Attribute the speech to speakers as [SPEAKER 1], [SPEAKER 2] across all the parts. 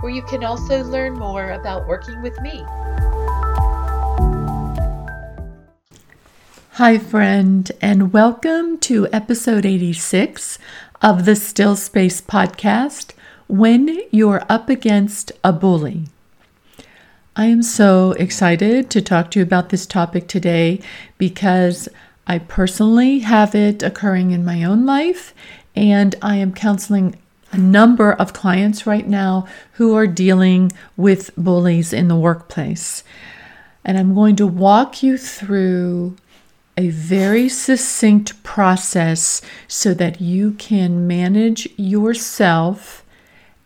[SPEAKER 1] where you can also learn more about working with me.
[SPEAKER 2] Hi, friend, and welcome to episode 86 of the Still Space podcast When You're Up Against a Bully. I am so excited to talk to you about this topic today because I personally have it occurring in my own life, and I am counseling a number of clients right now who are dealing with bullies in the workplace. And I'm going to walk you through a very succinct process so that you can manage yourself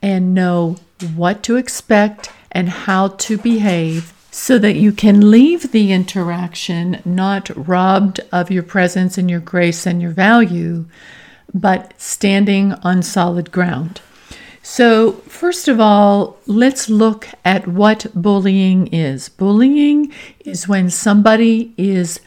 [SPEAKER 2] and know what to expect and how to behave so that you can leave the interaction not robbed of your presence and your grace and your value, but standing on solid ground. So, first of all, let's look at what bullying is. Bullying is when somebody is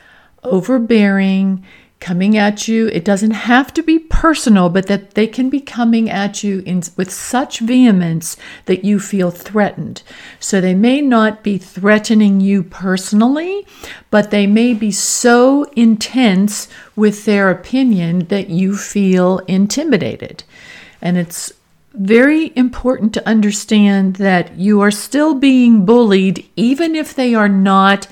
[SPEAKER 2] overbearing, coming at you. It doesn't have to be personal, but that they can be coming at you in, with such vehemence that you feel threatened. So they may not be threatening you personally, but they may be so intense with their opinion that you feel intimidated. And it's very important to understand that you are still being bullied, even if they are not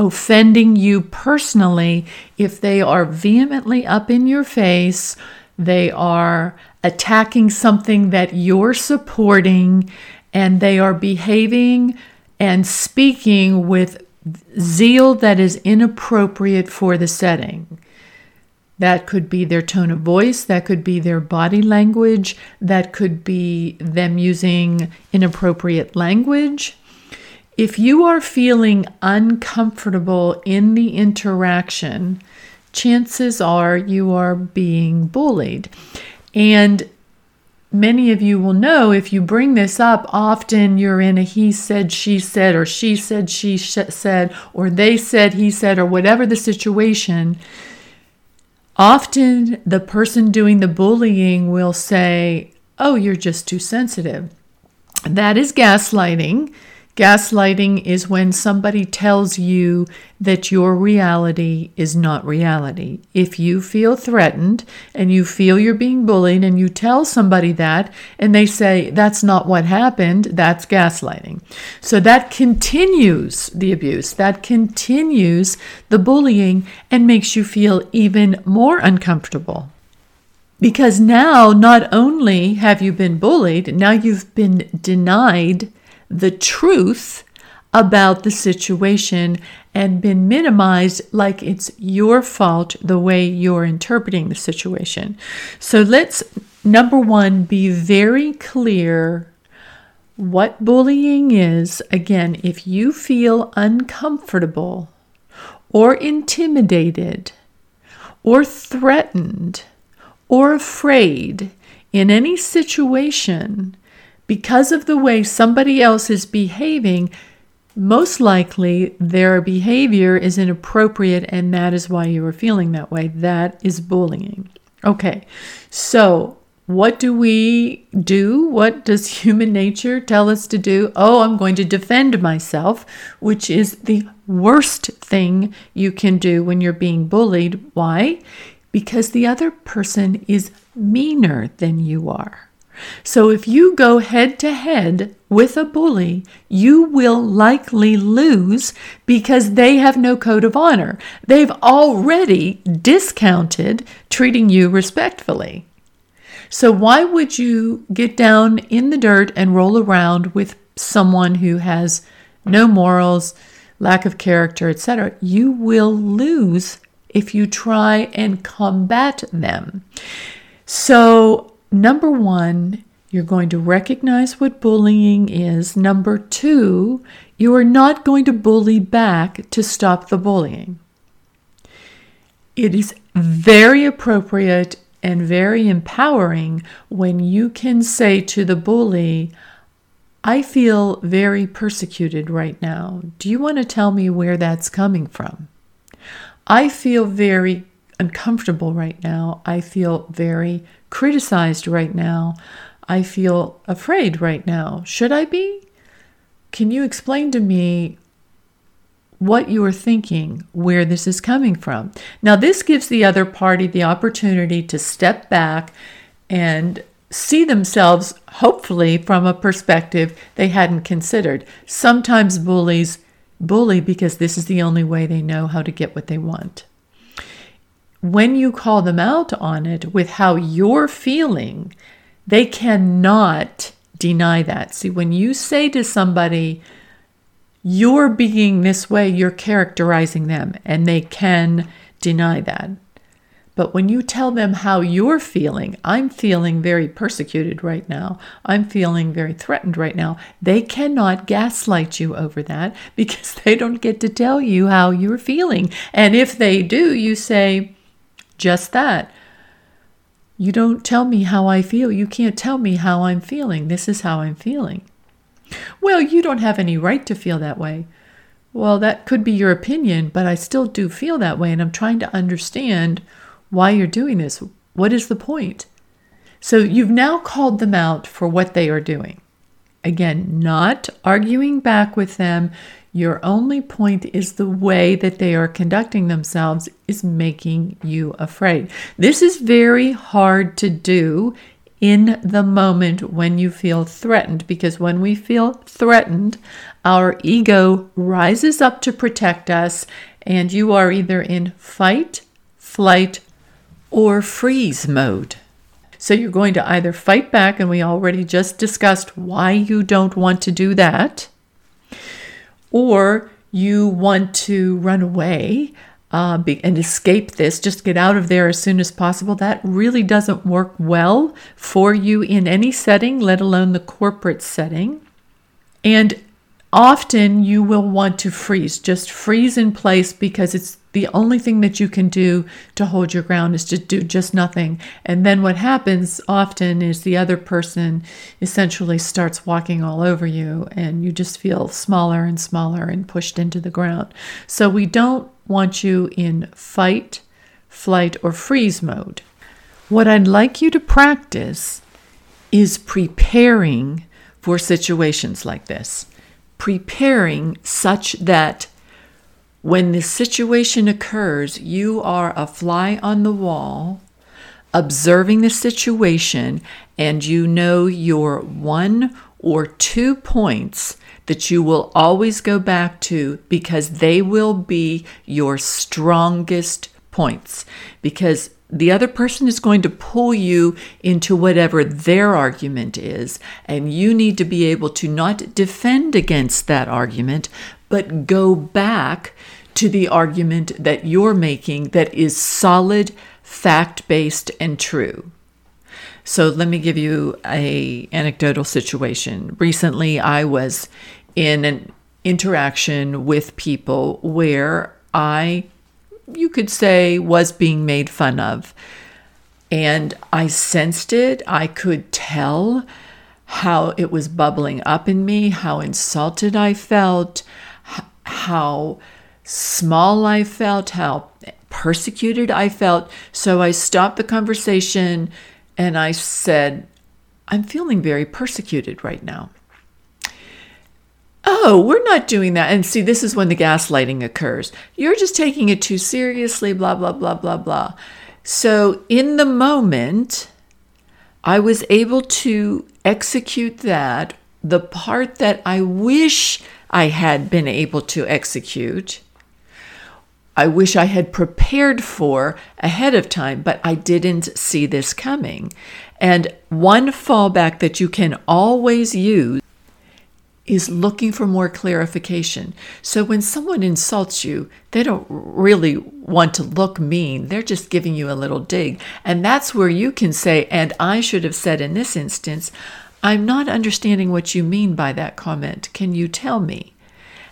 [SPEAKER 2] offending you personally if they are vehemently up in your face, they are attacking something that you're supporting, and they are behaving and speaking with zeal that is inappropriate for the setting. That could be their tone of voice, that could be their body language, that could be them using inappropriate language. If you are feeling uncomfortable in the interaction, chances are you are being bullied. And many of you will know if you bring this up, often you're in a he said, she said, or she said, she said, or they said, he said, or whatever the situation. Often the person doing the bullying will say, Oh, you're just too sensitive. That is gaslighting. Gaslighting is when somebody tells you that your reality is not reality. If you feel threatened and you feel you're being bullied and you tell somebody that and they say that's not what happened, that's gaslighting. So that continues the abuse, that continues the bullying and makes you feel even more uncomfortable. Because now, not only have you been bullied, now you've been denied the truth about the situation and been minimized like it's your fault the way you're interpreting the situation. So let's, number one, be very clear what bullying is. Again, if you feel uncomfortable or intimidated or threatened or afraid in any situation, because of the way somebody else is behaving, most likely their behavior is inappropriate, and that is why you are feeling that way. That is bullying. Okay, so what do we do? What does human nature tell us to do? Oh, I'm going to defend myself, which is the worst thing you can do when you're being bullied. Why? Because the other person is meaner than you are. So if you go head to head with a bully, you will likely lose because they have no code of honor. They've already discounted treating you respectfully. So why would you get down in the dirt and roll around with someone who has no morals, lack of character, etc.? You will lose if you try and combat them. So, number one, you're going to recognize what bullying is. Number two, you are not going to bully back to stop the bullying. It is very appropriate and very empowering when you can say to the bully, I feel very persecuted right now. Do you want to tell me where that's coming from? I feel very uncomfortable right now. I feel very criticized right now. I feel afraid right now. Should I be? Can you explain to me what you are thinking, where this is coming from? Now, this gives the other party the opportunity to step back and see themselves, hopefully, from a perspective they hadn't considered. Sometimes bullies bully because this is the only way they know how to get what they want. When you call them out on it with how you're feeling, they cannot deny that. See, when you say to somebody, you're being this way, you're characterizing them, and they can deny that. But when you tell them how you're feeling, I'm feeling very persecuted right now, I'm feeling very threatened right now, they cannot gaslight you over that because they don't get to tell you how you're feeling. And if they do, you say just that. You don't tell me how I feel. You can't tell me how I'm feeling. This is how I'm feeling. Well, you don't have any right to feel that way. Well, that could be your opinion, but I still do feel that way, and I'm trying to understand why you're doing this. What is the point? So you've now called them out for what they are doing. Again, not arguing back with them. Your only point is the way that they are conducting themselves is making you afraid. This is very hard to do in the moment when you feel threatened because when we feel threatened, our ego rises up to protect us, and you are either in fight, flight, or freeze mode. So you're going to either fight back, and we already just discussed why you don't want to do that or you want to run away uh, be, and escape this, just get out of there as soon as possible. That really doesn't work well for you in any setting, let alone the corporate setting. And often you will want to freeze, just freeze in place because it's the only thing that you can do to hold your ground is to do just nothing. And then what happens often is the other person essentially starts walking all over you, and you just feel smaller and smaller and pushed into the ground. So we don't want you in fight, flight, or freeze mode. What I'd like you to practice is preparing for situations like this preparing such that when the situation occurs, you are a fly on the wall, observing the situation, and you know your one or two points that you will always go back to because they will be your strongest points. Because the other person is going to pull you into whatever their argument is, and you need to be able to not defend against that argument, but go back to the argument that you're making that is solid, fact based, and true. So let me give you a anecdotal situation. Recently, I was in an interaction with people where I you could say, was being made fun of. And I sensed it. I could tell how it was bubbling up in me, how insulted I felt, how small I felt, how persecuted I felt. So I stopped the conversation and I said, I'm feeling very persecuted right now oh, we're not doing that. And see, this is when the gaslighting occurs. You're just taking it too seriously, blah, blah, blah, blah, blah. So in the moment, I was able to execute that, the part that I wish I had been able to execute. I wish I had prepared for ahead of time, but I didn't see this coming. And one fallback that you can always use is looking for more clarification. So when someone insults you, they don't really want to look mean. They're just giving you a little dig. And that's where you can say, and I should have said in this instance, I'm not understanding what you mean by that comment. Can you tell me?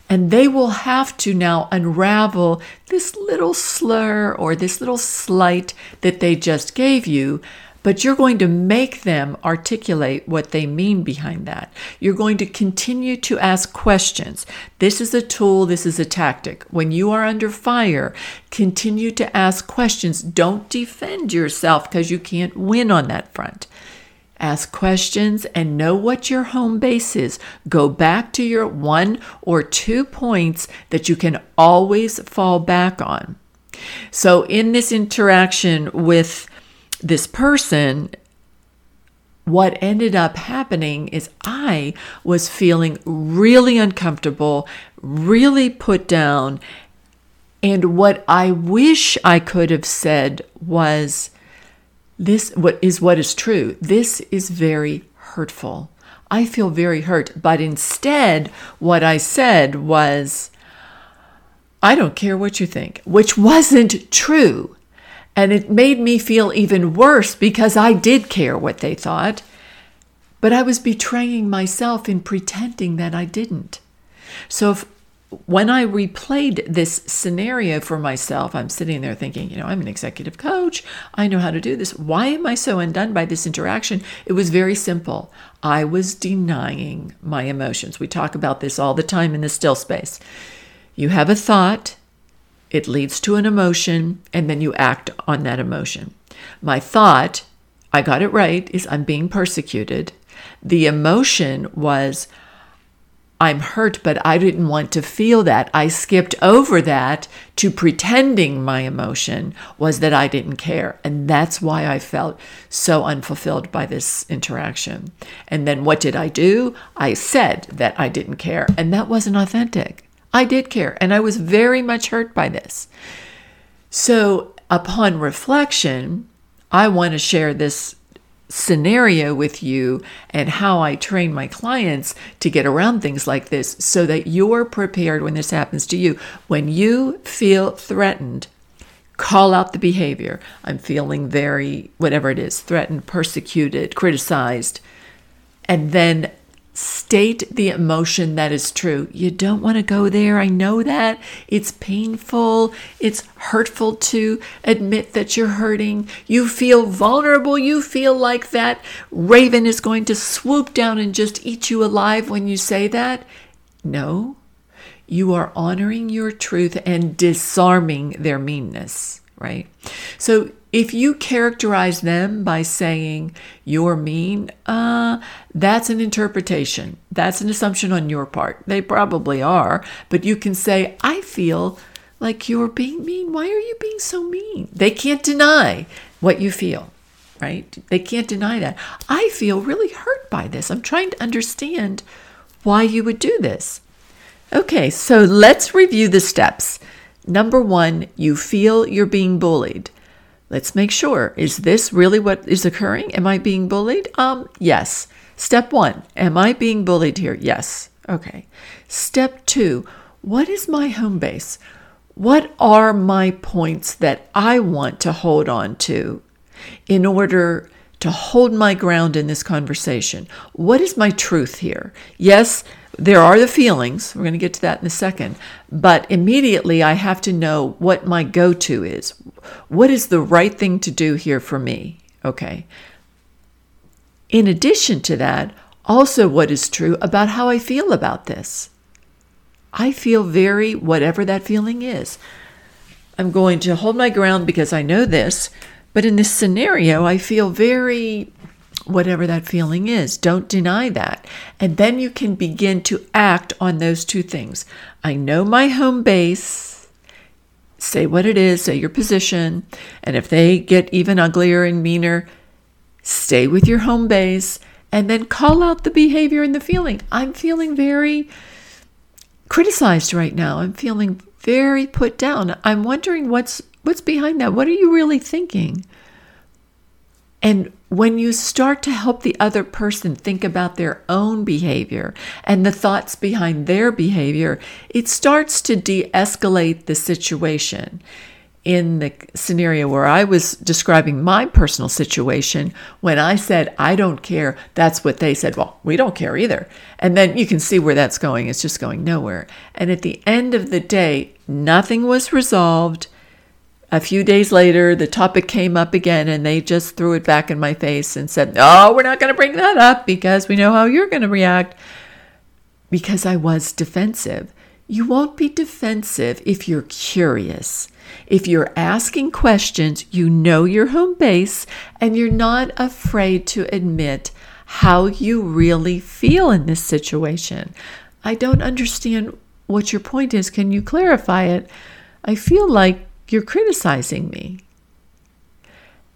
[SPEAKER 2] And they will have to now unravel this little slur or this little slight that they just gave you but you're going to make them articulate what they mean behind that. You're going to continue to ask questions. This is a tool, this is a tactic. When you are under fire, continue to ask questions. Don't defend yourself because you can't win on that front. Ask questions and know what your home base is. Go back to your one or two points that you can always fall back on. So, in this interaction with this person, what ended up happening is I was feeling really uncomfortable, really put down. And what I wish I could have said was, this what is what is true. This is very hurtful. I feel very hurt. But instead, what I said was, I don't care what you think, which wasn't true. And it made me feel even worse because I did care what they thought. But I was betraying myself in pretending that I didn't. So if, when I replayed this scenario for myself, I'm sitting there thinking, you know, I'm an executive coach. I know how to do this. Why am I so undone by this interaction? It was very simple. I was denying my emotions. We talk about this all the time in the still space. You have a thought, it leads to an emotion, and then you act on that emotion. My thought, I got it right, is I'm being persecuted. The emotion was, I'm hurt, but I didn't want to feel that. I skipped over that to pretending my emotion was that I didn't care. And that's why I felt so unfulfilled by this interaction. And then what did I do? I said that I didn't care. And that wasn't authentic. I did care, and I was very much hurt by this. So, upon reflection, I want to share this scenario with you and how I train my clients to get around things like this so that you're prepared when this happens to you. When you feel threatened, call out the behavior. I'm feeling very, whatever it is, threatened, persecuted, criticized. And then state the emotion that is true. You don't want to go there. I know that. It's painful. It's hurtful to admit that you're hurting. You feel vulnerable. You feel like that raven is going to swoop down and just eat you alive when you say that. No, you are honoring your truth and disarming their meanness, right? So if you characterize them by saying you're mean, uh, that's an interpretation. That's an assumption on your part. They probably are, but you can say, I feel like you're being mean. Why are you being so mean? They can't deny what you feel, right? They can't deny that. I feel really hurt by this. I'm trying to understand why you would do this. Okay, so let's review the steps. Number one, you feel you're being bullied. Let's make sure. Is this really what is occurring? Am I being bullied? Um, yes. Step one, am I being bullied here? Yes. Okay. Step two, what is my home base? What are my points that I want to hold on to in order to hold my ground in this conversation? What is my truth here? Yes, there are the feelings. We're going to get to that in a second. But immediately, I have to know what my go to is. What is the right thing to do here for me? Okay. In addition to that, also what is true about how I feel about this. I feel very, whatever that feeling is. I'm going to hold my ground because I know this. But in this scenario, I feel very whatever that feeling is. Don't deny that. And then you can begin to act on those two things. I know my home base. Say what it is, say your position. And if they get even uglier and meaner, stay with your home base, and then call out the behavior and the feeling. I'm feeling very criticized right now. I'm feeling very put down. I'm wondering what's what's behind that. What are you really thinking? And when you start to help the other person think about their own behavior and the thoughts behind their behavior, it starts to de escalate the situation. In the scenario where I was describing my personal situation, when I said, I don't care, that's what they said, well, we don't care either. And then you can see where that's going. It's just going nowhere. And at the end of the day, nothing was resolved a few days later, the topic came up again, and they just threw it back in my face and said, No, we're not going to bring that up because we know how you're going to react. Because I was defensive. You won't be defensive if you're curious. If you're asking questions, you know your home base, and you're not afraid to admit how you really feel in this situation. I don't understand what your point is. Can you clarify it? I feel like you're criticizing me.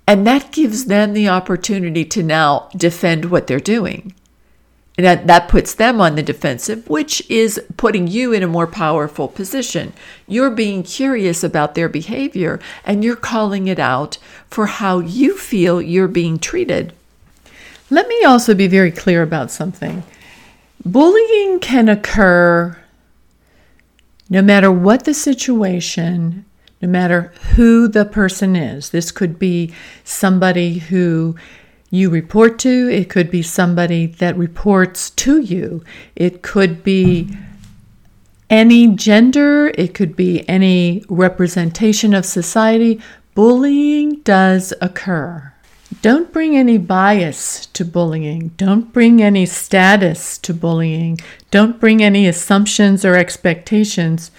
[SPEAKER 2] And that gives them the opportunity to now defend what they're doing. And that, that puts them on the defensive, which is putting you in a more powerful position. You're being curious about their behavior and you're calling it out for how you feel you're being treated. Let me also be very clear about something. Bullying can occur no matter what the situation, no matter who the person is. This could be somebody who you report to, it could be somebody that reports to you, it could be any gender, it could be any representation of society. Bullying does occur. Don't bring any bias to bullying. Don't bring any status to bullying. Don't bring any assumptions or expectations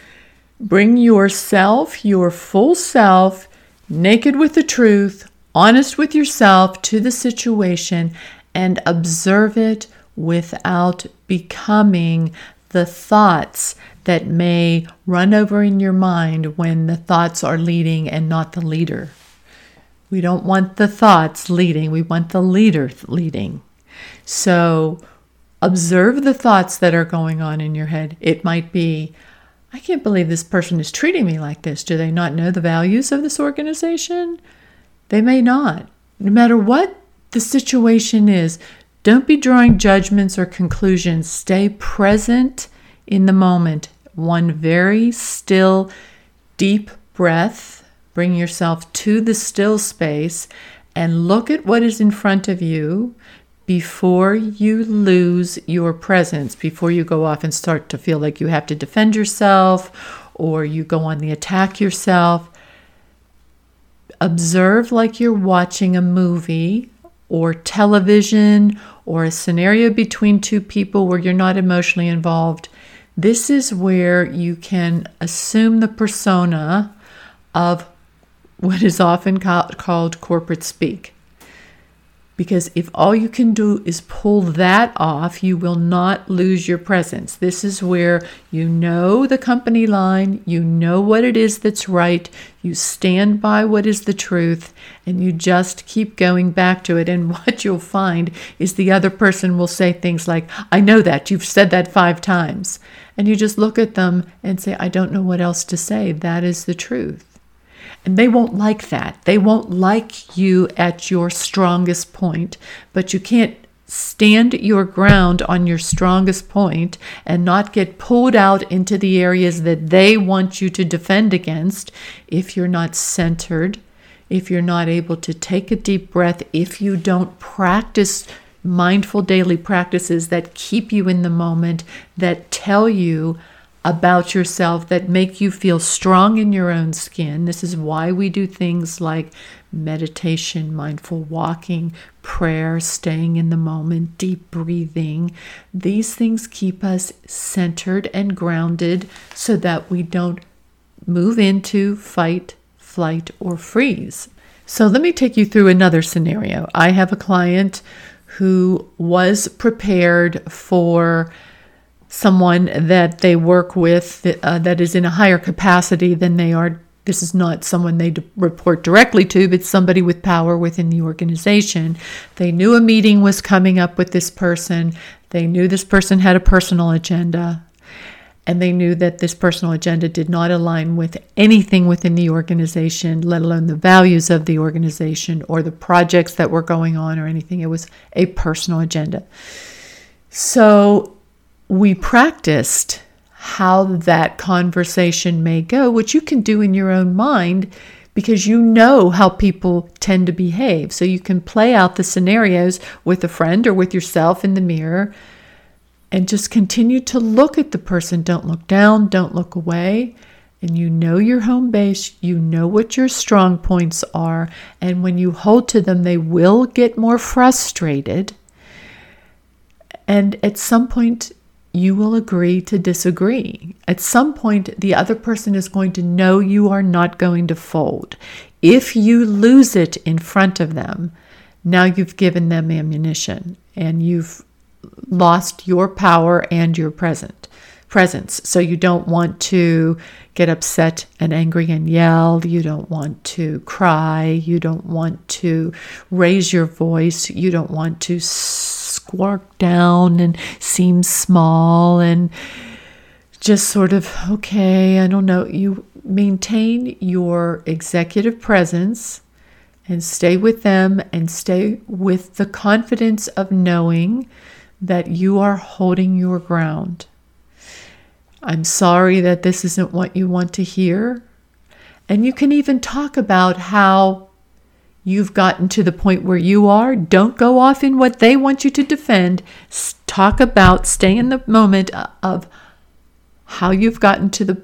[SPEAKER 2] Bring yourself, your full self, naked with the truth, honest with yourself to the situation, and observe it without becoming the thoughts that may run over in your mind when the thoughts are leading and not the leader. We don't want the thoughts leading, we want the leader leading. So observe the thoughts that are going on in your head. It might be, I can't believe this person is treating me like this. Do they not know the values of this organization? They may not. No matter what the situation is, don't be drawing judgments or conclusions. Stay present in the moment. One very still, deep breath. Bring yourself to the still space and look at what is in front of you before you lose your presence, before you go off and start to feel like you have to defend yourself or you go on the attack yourself, observe like you're watching a movie or television or a scenario between two people where you're not emotionally involved. This is where you can assume the persona of what is often called corporate speak. Because if all you can do is pull that off, you will not lose your presence. This is where you know the company line, you know what it is that's right, you stand by what is the truth, and you just keep going back to it. And what you'll find is the other person will say things like, I know that, you've said that five times. And you just look at them and say, I don't know what else to say. That is the truth. And they won't like that. They won't like you at your strongest point, but you can't stand your ground on your strongest point and not get pulled out into the areas that they want you to defend against if you're not centered, if you're not able to take a deep breath, if you don't practice mindful daily practices that keep you in the moment, that tell you about yourself that make you feel strong in your own skin. This is why we do things like meditation, mindful walking, prayer, staying in the moment, deep breathing. These things keep us centered and grounded so that we don't move into fight, flight, or freeze. So let me take you through another scenario. I have a client who was prepared for someone that they work with uh, that is in a higher capacity than they are this is not someone they report directly to, but somebody with power within the organization. They knew a meeting was coming up with this person. They knew this person had a personal agenda. And they knew that this personal agenda did not align with anything within the organization, let alone the values of the organization or the projects that were going on or anything. It was a personal agenda. So we practiced how that conversation may go, which you can do in your own mind because you know how people tend to behave. So you can play out the scenarios with a friend or with yourself in the mirror and just continue to look at the person. Don't look down, don't look away. And you know your home base, you know what your strong points are. And when you hold to them, they will get more frustrated. And at some point, you will agree to disagree. At some point, the other person is going to know you are not going to fold. If you lose it in front of them, now you've given them ammunition and you've lost your power and your present presence. So you don't want to get upset and angry and yell. You don't want to cry. You don't want to raise your voice. You don't want to squawk down and seem small and just sort of, okay, I don't know. You maintain your executive presence and stay with them and stay with the confidence of knowing that you are holding your ground. I'm sorry that this isn't what you want to hear. And you can even talk about how you've gotten to the point where you are. Don't go off in what they want you to defend. Talk about, stay in the moment uh, of how you've gotten to the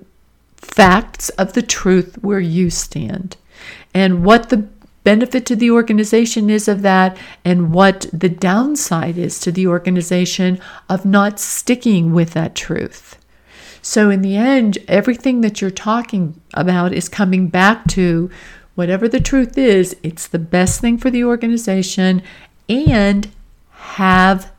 [SPEAKER 2] facts of the truth where you stand and what the benefit to the organization is of that and what the downside is to the organization of not sticking with that truth. So, in the end, everything that you're talking about is coming back to whatever the truth is, it's the best thing for the organization and have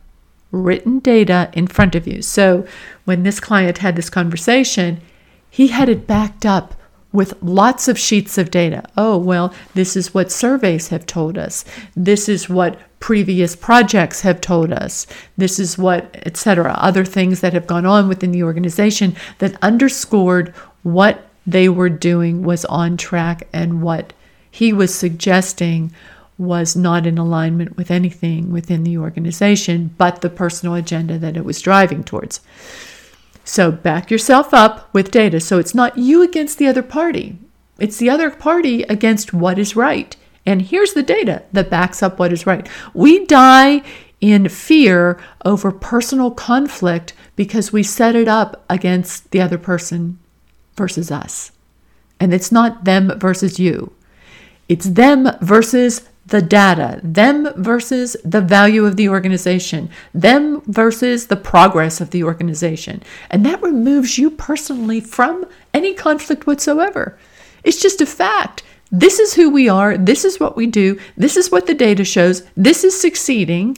[SPEAKER 2] written data in front of you. So when this client had this conversation, he had it backed up with lots of sheets of data. Oh, well, this is what surveys have told us. This is what previous projects have told us. This is what, etc. Other things that have gone on within the organization that underscored what they were doing was on track and what he was suggesting was not in alignment with anything within the organization but the personal agenda that it was driving towards. So back yourself up with data. So it's not you against the other party, it's the other party against what is right. And here's the data that backs up what is right. We die in fear over personal conflict because we set it up against the other person versus us. And it's not them versus you. It's them versus the data, them versus the value of the organization, them versus the progress of the organization. And that removes you personally from any conflict whatsoever. It's just a fact. This is who we are. This is what we do. This is what the data shows. This is succeeding.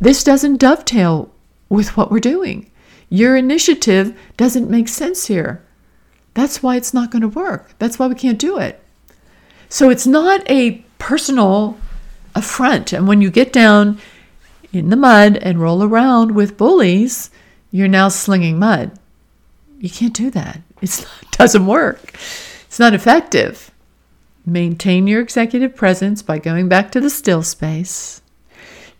[SPEAKER 2] This doesn't dovetail with what we're doing. Your initiative doesn't make sense here. That's why it's not going to work. That's why we can't do it. So it's not a personal affront. And when you get down in the mud and roll around with bullies, you're now slinging mud. You can't do that. It doesn't work. It's not effective. Maintain your executive presence by going back to the still space.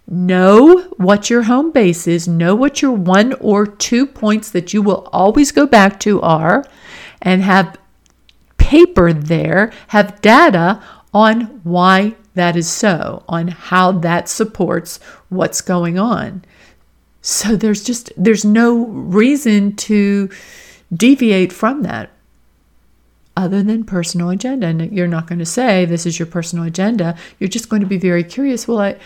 [SPEAKER 2] Know what your home base is. Know what your one or two points that you will always go back to are and have paper there, have data on why that is so, on how that supports what's going on. So there's just there's no reason to deviate from that other than personal agenda. And you're not going to say this is your personal agenda. You're just going to be very curious. Well, I,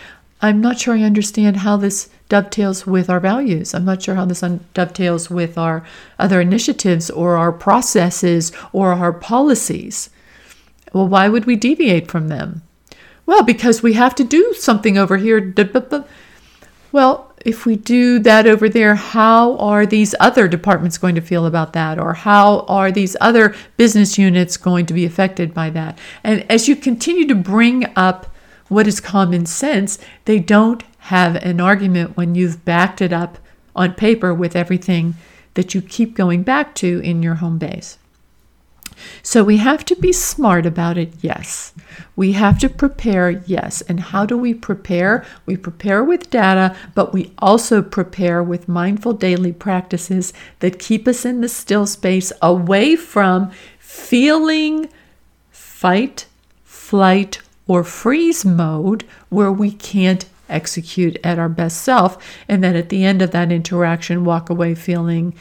[SPEAKER 2] I'm not sure I understand how this dovetails with our values. I'm not sure how this un- dovetails with our other initiatives or our processes or our policies. Well, why would we deviate from them? Well, because we have to do something over here. Well, if we do that over there, how are these other departments going to feel about that? Or how are these other business units going to be affected by that? And as you continue to bring up what is common sense, they don't have an argument when you've backed it up on paper with everything that you keep going back to in your home base. So we have to be smart about it, yes. We have to prepare, yes. And how do we prepare? We prepare with data, but we also prepare with mindful daily practices that keep us in the still space away from feeling fight, flight, or freeze mode where we can't execute at our best self, and then at the end of that interaction, walk away feeling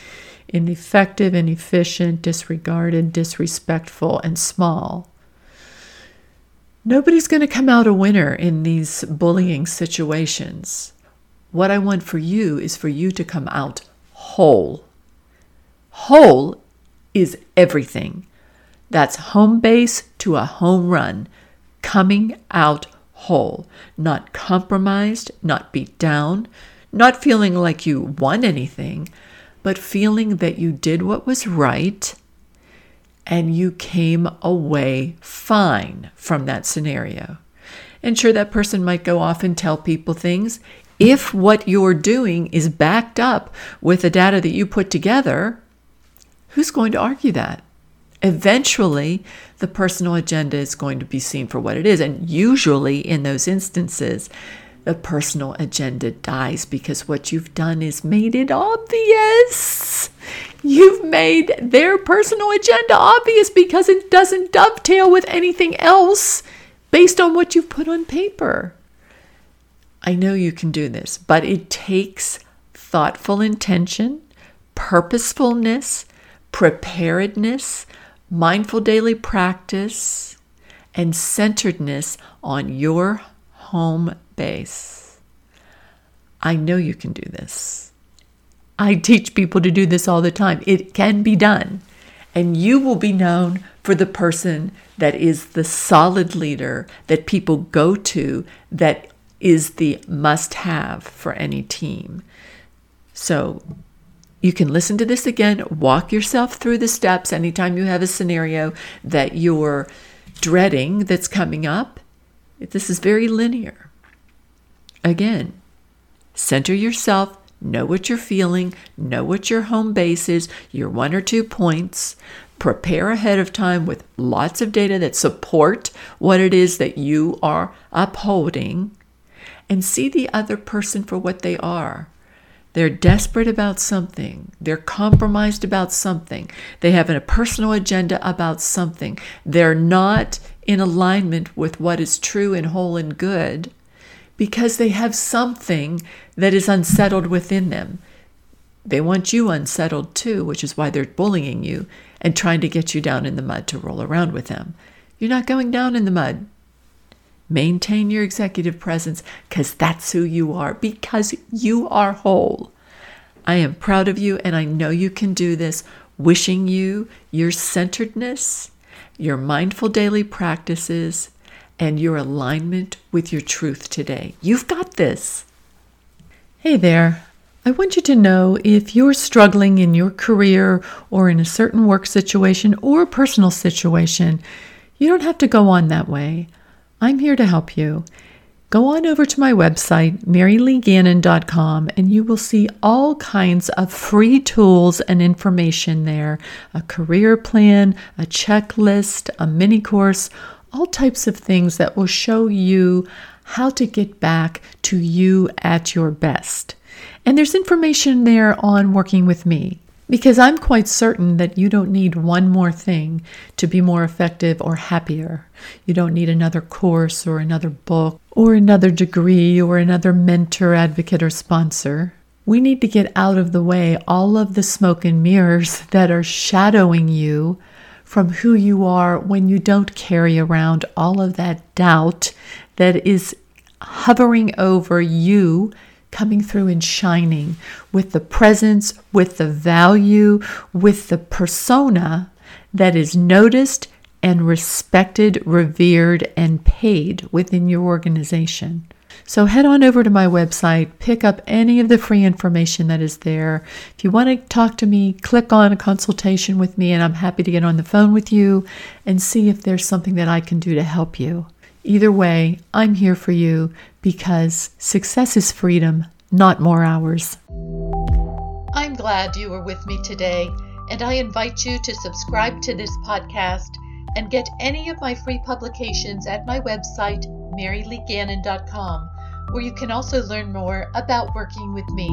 [SPEAKER 2] ineffective, inefficient, disregarded, disrespectful, and small. Nobody's going to come out a winner in these bullying situations. What I want for you is for you to come out whole. Whole is everything. That's home base to a home run, coming out whole, not compromised, not beat down, not feeling like you won anything, but feeling that you did what was right and you came away fine from that scenario. And sure, that person might go off and tell people things. If what you're doing is backed up with the data that you put together, who's going to argue that? Eventually, the personal agenda is going to be seen for what it is. And usually, in those instances, the personal agenda dies because what you've done is made it obvious. You've made their personal agenda obvious because it doesn't dovetail with anything else based on what you've put on paper. I know you can do this, but it takes thoughtful intention, purposefulness, preparedness, mindful daily practice, and centeredness on your home base. I know you can do this. I teach people to do this all the time. It can be done. And you will be known for the person that is the solid leader that people go to, that is the must have for any team. So you can listen to this again, walk yourself through the steps anytime you have a scenario that you're dreading that's coming up. This is very linear. Again, center yourself, know what you're feeling, know what your home base is, your one or two points. Prepare ahead of time with lots of data that support what it is that you are upholding, and see the other person for what they are. They're desperate about something. They're compromised about something. They have a personal agenda about something. They're not in alignment with what is true and whole and good because they have something that is unsettled within them. They want you unsettled too, which is why they're bullying you and trying to get you down in the mud to roll around with them. You're not going down in the mud. Maintain your executive presence because that's who you are, because you are whole. I am proud of you and I know you can do this. Wishing you your centeredness, your mindful daily practices, and your alignment with your truth today. You've got this. Hey there. I want you to know if you're struggling in your career or in a certain work situation or personal situation, you don't have to go on that way. I'm here to help you. Go on over to my website, maryleegannon.com, and you will see all kinds of free tools and information there a career plan, a checklist, a mini course, all types of things that will show you how to get back to you at your best. And there's information there on working with me because I'm quite certain that you don't need one more thing to be more effective or happier. You don't need another course or another book or another degree or another mentor, advocate, or sponsor. We need to get out of the way all of the smoke and mirrors that are shadowing you from who you are when you don't carry around all of that doubt that is hovering over you coming through and shining with the presence, with the value, with the persona that is noticed and respected, revered, and paid within your organization. So head on over to my website, pick up any of the free information that is there. If you want to talk to me, click on a consultation with me, and I'm happy to get on the phone with you and see if there's something that I can do to help you. Either way, I'm here for you because success is freedom, not more hours.
[SPEAKER 1] I'm glad you were with me today, and I invite you to subscribe to this podcast and get any of my free publications at my website, maryleegannon.com, where you can also learn more about working with me.